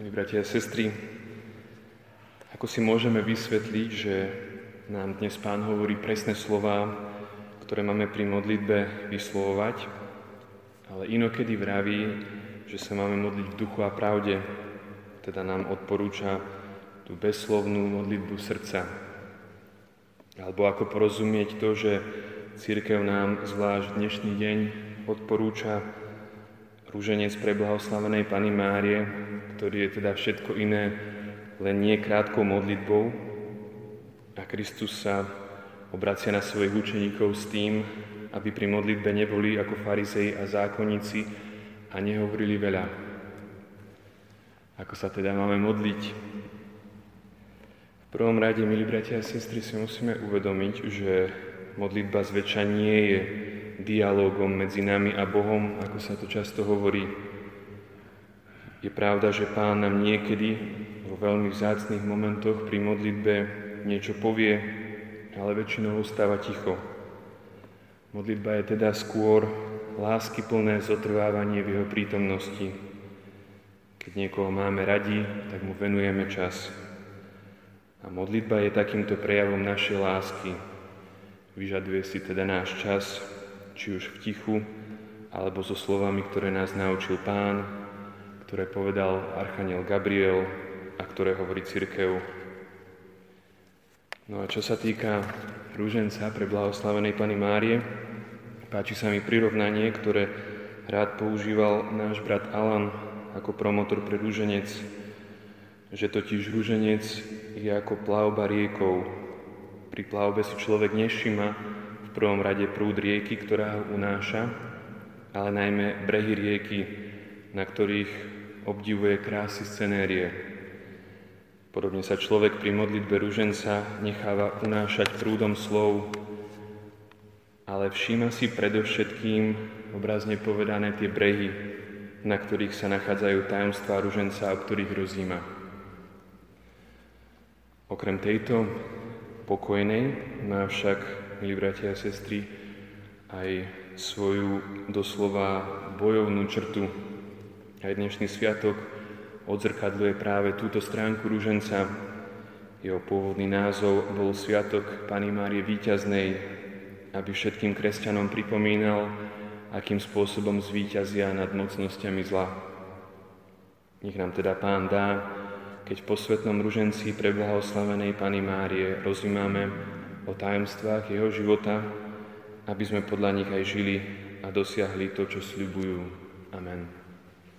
Milí bratia a sestry, ako si môžeme vysvetliť, že nám dnes Pán hovorí presné slova, ktoré máme pri modlitbe vyslovovať, ale inokedy vraví, že sa máme modliť v duchu a pravde, teda nám odporúča tú bezslovnú modlitbu srdca. Alebo ako porozumieť to, že církev nám zvlášť dnešný deň odporúča rúženec pre blahoslavenej Pany Márie, ktorý je teda všetko iné, len nie krátkou modlitbou. A Kristus sa obracia na svojich učeníkov s tým, aby pri modlitbe neboli ako farizei a zákonníci a nehovorili veľa. Ako sa teda máme modliť? V prvom rade, milí bratia a sestry, si musíme uvedomiť, že modlitba zväčša nie je dialogom medzi nami a Bohom, ako sa to často hovorí. Je pravda, že Pán nám niekedy vo veľmi vzácných momentoch pri modlitbe niečo povie, ale väčšinou ostáva ticho. Modlitba je teda skôr lásky plné zotrvávanie v jeho prítomnosti. Keď niekoho máme radi, tak mu venujeme čas. A modlitba je takýmto prejavom našej lásky. Vyžaduje si teda náš čas, či už v tichu, alebo so slovami, ktoré nás naučil Pán, ktoré povedal Archaniel Gabriel a ktoré hovorí církev. No a čo sa týka rúženca pre blahoslavenej Pany Márie, páči sa mi prirovnanie, ktoré rád používal náš brat Alan ako promotor pre rúženec, že totiž rúženec je ako plavba riekou. Pri plavbe si človek nešima, v prvom rade prúd rieky, ktorá ho unáša, ale najmä brehy rieky, na ktorých obdivuje krásy scenérie. Podobne sa človek pri modlitbe ruženca necháva unášať prúdom slov, ale všíma si predovšetkým, obrazne povedané, tie brehy, na ktorých sa nachádzajú tajomstvá ruženca, o ktorých rozíma. Okrem tejto pokojnej má však milí bratia a sestry, aj svoju doslova bojovnú črtu. Aj dnešný sviatok odzrkadluje práve túto stránku rúženca. Jeho pôvodný názov bol Sviatok Pany Márie Výťaznej, aby všetkým kresťanom pripomínal, akým spôsobom zvíťazia nad mocnosťami zla. Nech nám teda Pán dá, keď po svetnom ruženci pre blahoslavenej Pany Márie rozímame o tajemstvách jeho života, aby sme podľa nich aj žili a dosiahli to, čo sľubujú. Amen.